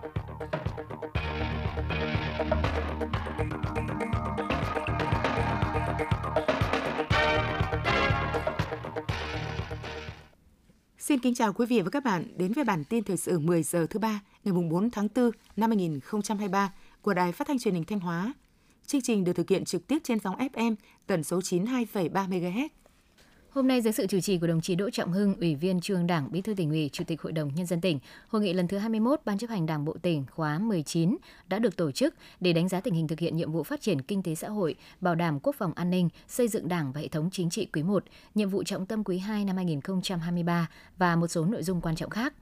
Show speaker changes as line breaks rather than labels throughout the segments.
Xin kính chào quý vị và các bạn đến với bản tin thời sự 10 giờ thứ ba ngày 4 tháng 4 năm 2023 của Đài Phát thanh Truyền hình Thanh Hóa. Chương trình được thực hiện trực tiếp trên sóng FM tần số 92,3 MHz
Hôm nay dưới sự chủ trì của đồng chí Đỗ Trọng Hưng, Ủy viên Trung Đảng, Bí thư tỉnh ủy, Chủ tịch Hội đồng nhân dân tỉnh, hội nghị lần thứ 21 Ban chấp hành Đảng bộ tỉnh khóa 19 đã được tổ chức để đánh giá tình hình thực hiện nhiệm vụ phát triển kinh tế xã hội, bảo đảm quốc phòng an ninh, xây dựng Đảng và hệ thống chính trị quý 1, nhiệm vụ trọng tâm quý 2 năm 2023 và một số nội dung quan trọng khác.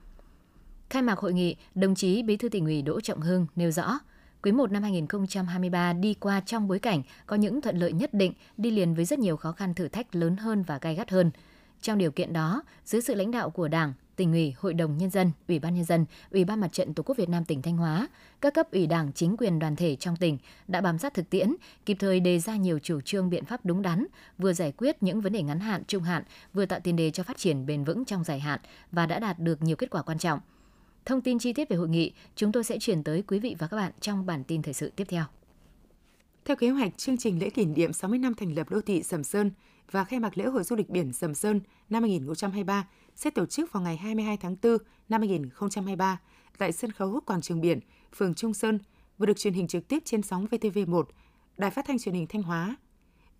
Khai mạc hội nghị, đồng chí Bí thư tỉnh ủy Đỗ Trọng Hưng nêu rõ, Quý 1 năm 2023 đi qua trong bối cảnh có những thuận lợi nhất định, đi liền với rất nhiều khó khăn thử thách lớn hơn và gai gắt hơn. Trong điều kiện đó, dưới sự lãnh đạo của Đảng, tỉnh ủy, hội đồng nhân dân, ủy ban nhân dân, ủy ban mặt trận tổ quốc Việt Nam tỉnh Thanh Hóa, các cấp ủy đảng, chính quyền đoàn thể trong tỉnh đã bám sát thực tiễn, kịp thời đề ra nhiều chủ trương biện pháp đúng đắn, vừa giải quyết những vấn đề ngắn hạn, trung hạn, vừa tạo tiền đề cho phát triển bền vững trong dài hạn và đã đạt được nhiều kết quả quan trọng. Thông tin chi tiết về hội nghị chúng tôi sẽ chuyển tới quý vị và các bạn trong bản tin thời sự tiếp theo.
Theo kế hoạch, chương trình lễ kỷ niệm 60 năm thành lập đô thị Sầm Sơn và khai mạc lễ hội du lịch biển Sầm Sơn năm 2023 sẽ tổ chức vào ngày 22 tháng 4 năm 2023 tại sân khấu Quảng trường biển, phường Trung Sơn, vừa được truyền hình trực tiếp trên sóng VTV1, Đài Phát thanh Truyền hình Thanh Hóa.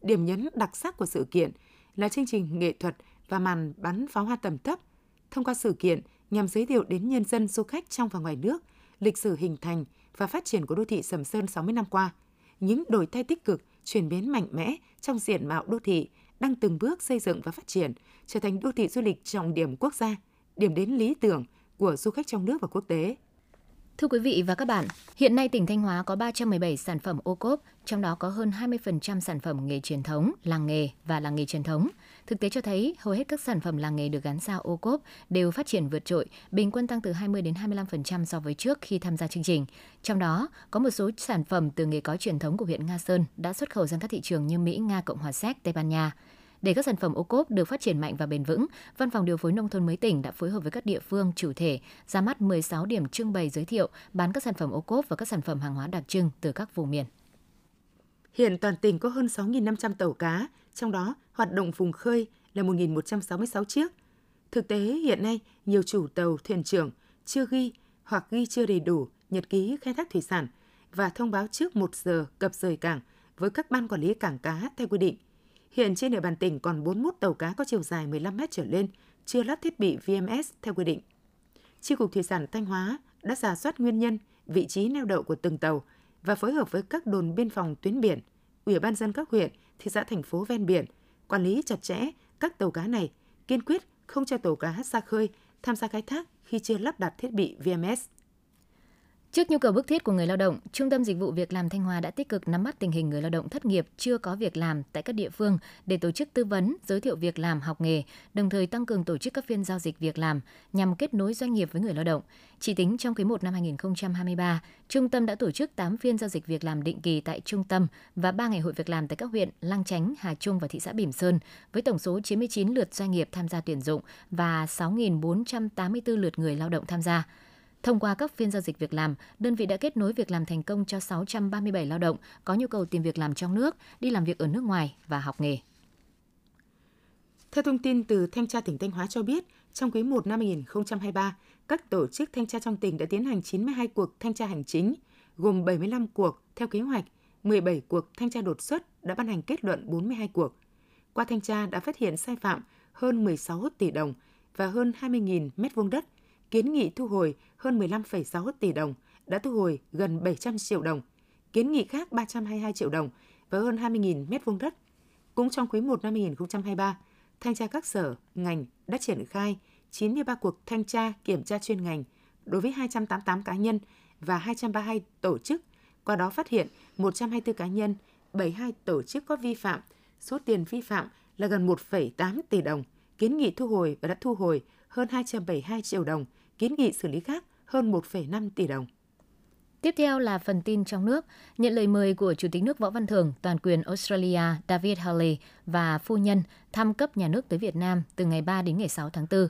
Điểm nhấn đặc sắc của sự kiện là chương trình nghệ thuật và màn bắn pháo hoa tầm thấp. Thông qua sự kiện, nhằm giới thiệu đến nhân dân du khách trong và ngoài nước lịch sử hình thành và phát triển của đô thị Sầm Sơn 60 năm qua, những đổi thay tích cực, chuyển biến mạnh mẽ trong diện mạo đô thị đang từng bước xây dựng và phát triển, trở thành đô thị du lịch trọng điểm quốc gia, điểm đến lý tưởng của du khách trong nước và quốc tế.
Thưa quý vị và các bạn, hiện nay tỉnh Thanh Hóa có 317 sản phẩm ô cốp, trong đó có hơn 20% sản phẩm nghề truyền thống, làng nghề và làng nghề truyền thống. Thực tế cho thấy hầu hết các sản phẩm làng nghề được gắn sao ô cốp đều phát triển vượt trội, bình quân tăng từ 20 đến 25% so với trước khi tham gia chương trình. Trong đó, có một số sản phẩm từ nghề có truyền thống của huyện Nga Sơn đã xuất khẩu sang các thị trường như Mỹ, Nga, Cộng hòa Séc, Tây Ban Nha. Để các sản phẩm ô cốp được phát triển mạnh và bền vững, Văn phòng điều phối nông thôn mới tỉnh đã phối hợp với các địa phương chủ thể ra mắt 16 điểm trưng bày giới thiệu bán các sản phẩm ô cốp và các sản phẩm hàng hóa đặc trưng từ các vùng miền.
Hiện toàn tỉnh có hơn 6.500 tàu cá, trong đó hoạt động vùng khơi là 1.166 chiếc. Thực tế hiện nay, nhiều chủ tàu, thuyền trưởng chưa ghi hoặc ghi chưa đầy đủ nhật ký khai thác thủy sản và thông báo trước 1 giờ cập rời cảng với các ban quản lý cảng cá theo quy định. Hiện trên địa bàn tỉnh còn 41 tàu cá có chiều dài 15 mét trở lên chưa lắp thiết bị VMS theo quy định. Chi cục Thủy sản Thanh Hóa đã giả soát nguyên nhân, vị trí neo đậu của từng tàu và phối hợp với các đồn biên phòng tuyến biển, ủy ban dân các huyện, thị xã thành phố ven biển, quản lý chặt chẽ các tàu cá này, kiên quyết không cho tàu cá ra khơi tham gia khai thác khi chưa lắp đặt thiết bị VMS.
Trước nhu cầu bức thiết của người lao động, Trung tâm Dịch vụ Việc làm Thanh Hóa đã tích cực nắm bắt tình hình người lao động thất nghiệp chưa có việc làm tại các địa phương để tổ chức tư vấn, giới thiệu việc làm, học nghề, đồng thời tăng cường tổ chức các phiên giao dịch việc làm nhằm kết nối doanh nghiệp với người lao động. Chỉ tính trong quý 1 năm 2023, trung tâm đã tổ chức 8 phiên giao dịch việc làm định kỳ tại trung tâm và 3 ngày hội việc làm tại các huyện Lang Chánh, Hà Trung và thị xã Bỉm Sơn với tổng số 99 lượt doanh nghiệp tham gia tuyển dụng và 6.484 lượt người lao động tham gia. Thông qua các phiên giao dịch việc làm, đơn vị đã kết nối việc làm thành công cho 637 lao động có nhu cầu tìm việc làm trong nước, đi làm việc ở nước ngoài và học nghề.
Theo thông tin từ Thanh tra tỉnh Thanh Hóa cho biết, trong quý 1 năm 2023, các tổ chức thanh tra trong tỉnh đã tiến hành 92 cuộc thanh tra hành chính, gồm 75 cuộc theo kế hoạch, 17 cuộc thanh tra đột xuất đã ban hành kết luận 42 cuộc. Qua thanh tra đã phát hiện sai phạm hơn 16 tỷ đồng và hơn 20.000 mét vuông đất, kiến nghị thu hồi hơn 15,6 tỷ đồng, đã thu hồi gần 700 triệu đồng, kiến nghị khác 322 triệu đồng và hơn 20.000 mét vuông đất. Cũng trong quý 1 năm 2023, thanh tra các sở, ngành đã triển khai 93 cuộc thanh tra kiểm tra chuyên ngành đối với 288 cá nhân và 232 tổ chức, qua đó phát hiện 124 cá nhân, 72 tổ chức có vi phạm, số tiền vi phạm là gần 1,8 tỷ đồng, kiến nghị thu hồi và đã thu hồi hơn 272 triệu đồng, kiến nghị xử lý khác hơn 1,5 tỷ đồng.
Tiếp theo là phần tin trong nước. Nhận lời mời của Chủ tịch nước Võ Văn Thưởng, toàn quyền Australia David Hurley và phu nhân thăm cấp nhà nước tới Việt Nam từ ngày 3 đến ngày 6 tháng 4.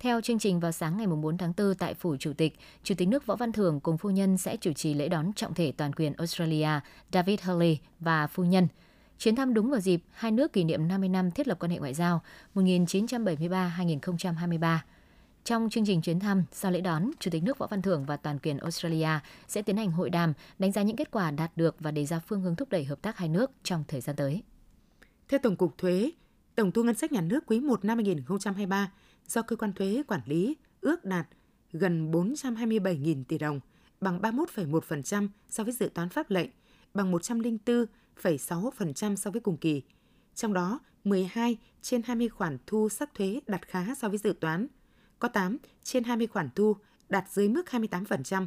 Theo chương trình vào sáng ngày 4 tháng 4 tại Phủ Chủ tịch, Chủ tịch nước Võ Văn Thưởng cùng phu nhân sẽ chủ trì lễ đón trọng thể toàn quyền Australia David Hurley và phu nhân. Chuyến thăm đúng vào dịp hai nước kỷ niệm 50 năm thiết lập quan hệ ngoại giao 1973-2023. Trong chương trình chuyến thăm, sau lễ đón, Chủ tịch nước Võ Văn Thưởng và toàn quyền Australia sẽ tiến hành hội đàm, đánh giá những kết quả đạt được và đề ra phương hướng thúc đẩy hợp tác hai nước trong thời gian tới.
Theo Tổng cục Thuế, tổng thu ngân sách nhà nước quý 1 năm 2023 do cơ quan thuế quản lý ước đạt gần 427.000 tỷ đồng, bằng 31,1% so với dự toán pháp lệnh, bằng 104,6% so với cùng kỳ. Trong đó, 12 trên 20 khoản thu sắc thuế đạt khá so với dự toán, có 8 trên 20 khoản thu đạt dưới mức 28%.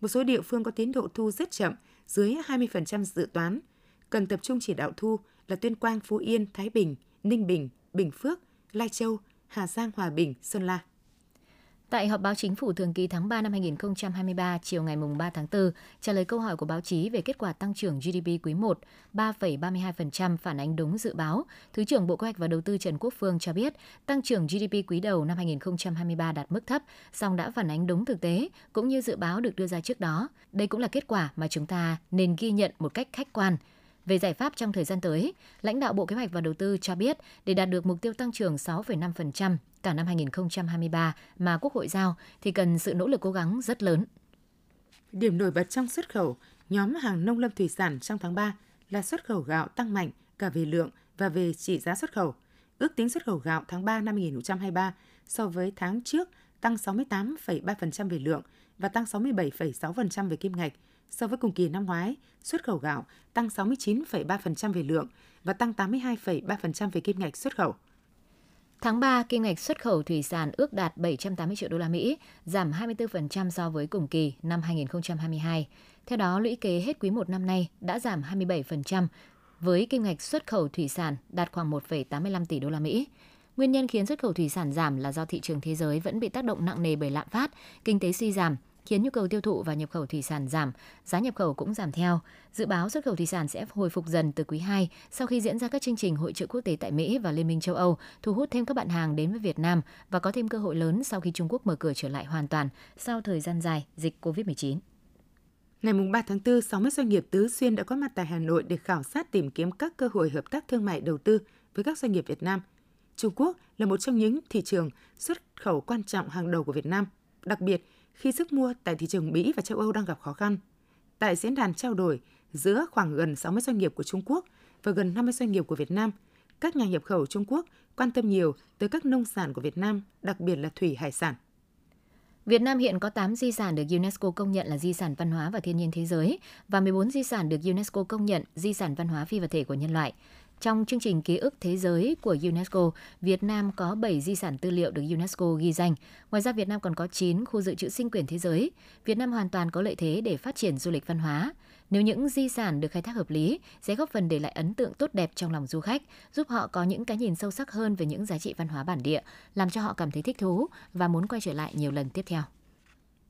Một số địa phương có tiến độ thu rất chậm, dưới 20% dự toán. Cần tập trung chỉ đạo thu là Tuyên Quang, Phú Yên, Thái Bình, Ninh Bình, Bình Phước, Lai Châu, Hà Giang, Hòa Bình, Sơn La.
Tại họp báo chính phủ thường kỳ tháng 3 năm 2023 chiều ngày 3 tháng 4, trả lời câu hỏi của báo chí về kết quả tăng trưởng GDP quý 1 3,32% phản ánh đúng dự báo, Thứ trưởng Bộ Kế hoạch và Đầu tư Trần Quốc Phương cho biết tăng trưởng GDP quý đầu năm 2023 đạt mức thấp, song đã phản ánh đúng thực tế cũng như dự báo được đưa ra trước đó. Đây cũng là kết quả mà chúng ta nên ghi nhận một cách khách quan. Về giải pháp trong thời gian tới, lãnh đạo Bộ Kế hoạch và Đầu tư cho biết để đạt được mục tiêu tăng trưởng 6,5% cả năm 2023 mà Quốc hội giao thì cần sự nỗ lực cố gắng rất lớn.
Điểm nổi bật trong xuất khẩu, nhóm hàng nông lâm thủy sản trong tháng 3 là xuất khẩu gạo tăng mạnh cả về lượng và về trị giá xuất khẩu. Ước tính xuất khẩu gạo tháng 3 năm 2023 so với tháng trước tăng 68,3% về lượng và tăng 67,6% về kim ngạch. So với cùng kỳ năm ngoái, xuất khẩu gạo tăng 69,3% về lượng và tăng 82,3% về kim ngạch xuất khẩu.
Tháng 3, kim ngạch xuất khẩu thủy sản ước đạt 780 triệu đô la Mỹ, giảm 24% so với cùng kỳ năm 2022. Theo đó, lũy kế hết quý 1 năm nay đã giảm 27%, với kim ngạch xuất khẩu thủy sản đạt khoảng 1,85 tỷ đô la Mỹ. Nguyên nhân khiến xuất khẩu thủy sản giảm là do thị trường thế giới vẫn bị tác động nặng nề bởi lạm phát, kinh tế suy giảm, khiến nhu cầu tiêu thụ và nhập khẩu thủy sản giảm, giá nhập khẩu cũng giảm theo. Dự báo xuất khẩu thủy sản sẽ hồi phục dần từ quý 2 sau khi diễn ra các chương trình hội trợ quốc tế tại Mỹ và Liên minh châu Âu, thu hút thêm các bạn hàng đến với Việt Nam và có thêm cơ hội lớn sau khi Trung Quốc mở cửa trở lại hoàn toàn sau thời gian dài dịch COVID-19.
Ngày 3 tháng 4, 60 doanh nghiệp tứ xuyên đã có mặt tại Hà Nội để khảo sát tìm kiếm các cơ hội hợp tác thương mại đầu tư với các doanh nghiệp Việt Nam. Trung Quốc là một trong những thị trường xuất khẩu quan trọng hàng đầu của Việt Nam. Đặc biệt, khi sức mua tại thị trường Mỹ và châu Âu đang gặp khó khăn. Tại diễn đàn trao đổi giữa khoảng gần 60 doanh nghiệp của Trung Quốc và gần 50 doanh nghiệp của Việt Nam, các nhà nhập khẩu Trung Quốc quan tâm nhiều tới các nông sản của Việt Nam, đặc biệt là thủy hải sản.
Việt Nam hiện có 8 di sản được UNESCO công nhận là di sản văn hóa và thiên nhiên thế giới và 14 di sản được UNESCO công nhận di sản văn hóa phi vật thể của nhân loại. Trong chương trình ký ức thế giới của UNESCO, Việt Nam có 7 di sản tư liệu được UNESCO ghi danh. Ngoài ra, Việt Nam còn có 9 khu dự trữ sinh quyền thế giới. Việt Nam hoàn toàn có lợi thế để phát triển du lịch văn hóa. Nếu những di sản được khai thác hợp lý, sẽ góp phần để lại ấn tượng tốt đẹp trong lòng du khách, giúp họ có những cái nhìn sâu sắc hơn về những giá trị văn hóa bản địa, làm cho họ cảm thấy thích thú và muốn quay trở lại nhiều lần tiếp theo.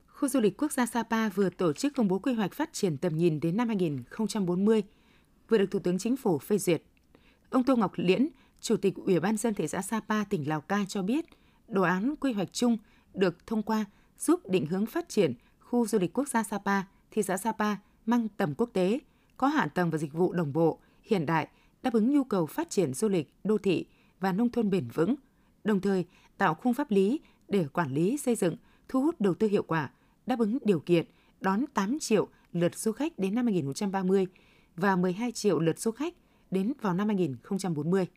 Khu du lịch quốc gia Sapa vừa tổ chức công bố quy hoạch phát triển tầm nhìn đến năm 2040, vừa được Thủ tướng Chính phủ phê duyệt Ông Tô Ngọc Liễn, Chủ tịch Ủy ban dân thị xã Sapa, tỉnh Lào Cai cho biết, đồ án quy hoạch chung được thông qua giúp định hướng phát triển khu du lịch quốc gia Sapa, thị xã Sapa mang tầm quốc tế, có hạ tầng và dịch vụ đồng bộ, hiện đại, đáp ứng nhu cầu phát triển du lịch, đô thị và nông thôn bền vững, đồng thời tạo khung pháp lý để quản lý xây dựng, thu hút đầu tư hiệu quả, đáp ứng điều kiện đón 8 triệu lượt du khách đến năm 2030 và 12 triệu lượt du khách đến vào năm 2040.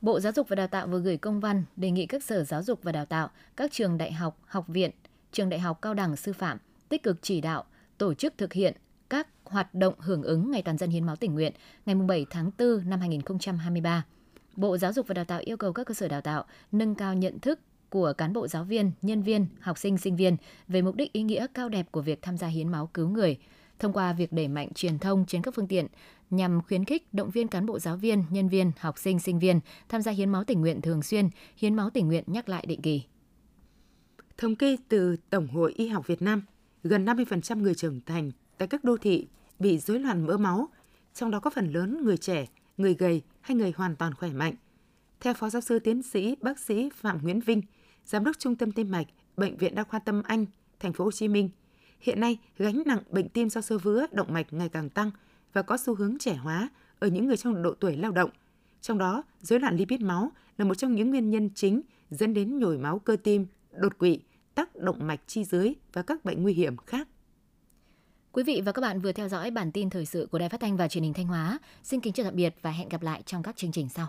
Bộ Giáo dục và Đào tạo vừa gửi công văn đề nghị các sở giáo dục và đào tạo, các trường đại học, học viện, trường đại học cao đẳng sư phạm tích cực chỉ đạo, tổ chức thực hiện các hoạt động hưởng ứng Ngày Toàn dân hiến máu tình nguyện ngày 7 tháng 4 năm 2023. Bộ Giáo dục và Đào tạo yêu cầu các cơ sở đào tạo nâng cao nhận thức của cán bộ giáo viên, nhân viên, học sinh, sinh viên về mục đích ý nghĩa cao đẹp của việc tham gia hiến máu cứu người, thông qua việc đẩy mạnh truyền thông trên các phương tiện nhằm khuyến khích động viên cán bộ giáo viên, nhân viên, học sinh, sinh viên tham gia hiến máu tình nguyện thường xuyên, hiến máu tình nguyện nhắc lại định kỳ.
Thống kê từ Tổng hội Y học Việt Nam, gần 50% người trưởng thành tại các đô thị bị rối loạn mỡ máu, trong đó có phần lớn người trẻ, người gầy hay người hoàn toàn khỏe mạnh. Theo Phó Giáo sư Tiến sĩ Bác sĩ Phạm Nguyễn Vinh, Giám đốc Trung tâm Tim mạch, Bệnh viện Đa khoa Tâm Anh, thành phố Hồ Chí Minh. Hiện nay, gánh nặng bệnh tim do sơ vữa, động mạch ngày càng tăng và có xu hướng trẻ hóa ở những người trong độ tuổi lao động. Trong đó, rối loạn lipid máu là một trong những nguyên nhân chính dẫn đến nhồi máu cơ tim, đột quỵ, tắc động mạch chi dưới và các bệnh nguy hiểm khác.
Quý vị và các bạn vừa theo dõi bản tin thời sự của Đài Phát thanh và Truyền hình Thanh Hóa. Xin kính chào tạm biệt và hẹn gặp lại trong các chương trình sau.